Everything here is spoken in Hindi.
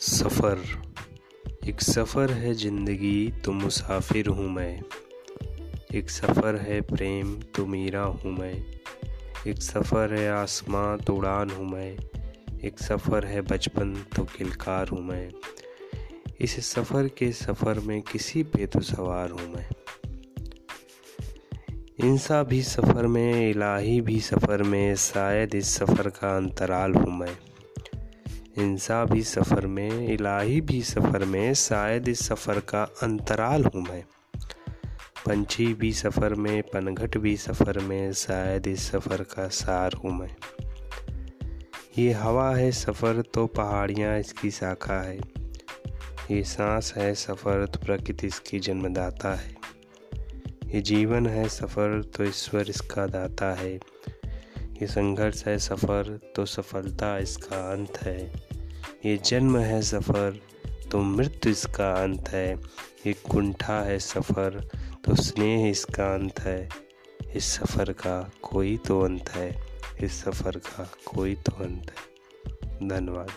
सफ़र। एक सफ़र है ज़िंदगी तो मुसाफिर हूँ मैं। एक सफ़र है प्रेम तो मीरा हूँ मैं। एक सफ़र है आसमां तो उड़ान हूँ मैं। एक सफ़र है बचपन तो किलकार हूँ मैं। इस सफ़र के सफ़र में किसी पे तो सवार हूँ मैं। इंसा भी सफ़र में, इलाही भी सफ़र में, शायद इस सफ़र का अंतराल हूँ मैं। इंसा भी सफ़र में, इलाही भी सफ़र में, शायद इस सफ़र का अंतराल हूँ मैं। पंछी भी सफ़र में, पनघट भी सफ़र में, शायद इस सफ़र का सार हूँ मैं। ये हवा है सफ़र तो पहाड़ियाँ इसकी शाखा है। ये सांस है सफ़र तो प्रकृति इसकी जन्मदाता है। ये जीवन है सफ़र तो ईश्वर इसका दाता है। ये संघर्ष है सफ़र तो सफलता इसका अंत है। ये जन्म है सफ़र तो मृत्यु इसका अंत है। ये कुंठा है सफ़र तो स्नेह इसका अंत है। इस सफ़र का कोई तो अंत है, इस सफ़र का कोई तो अंत है। धन्यवाद।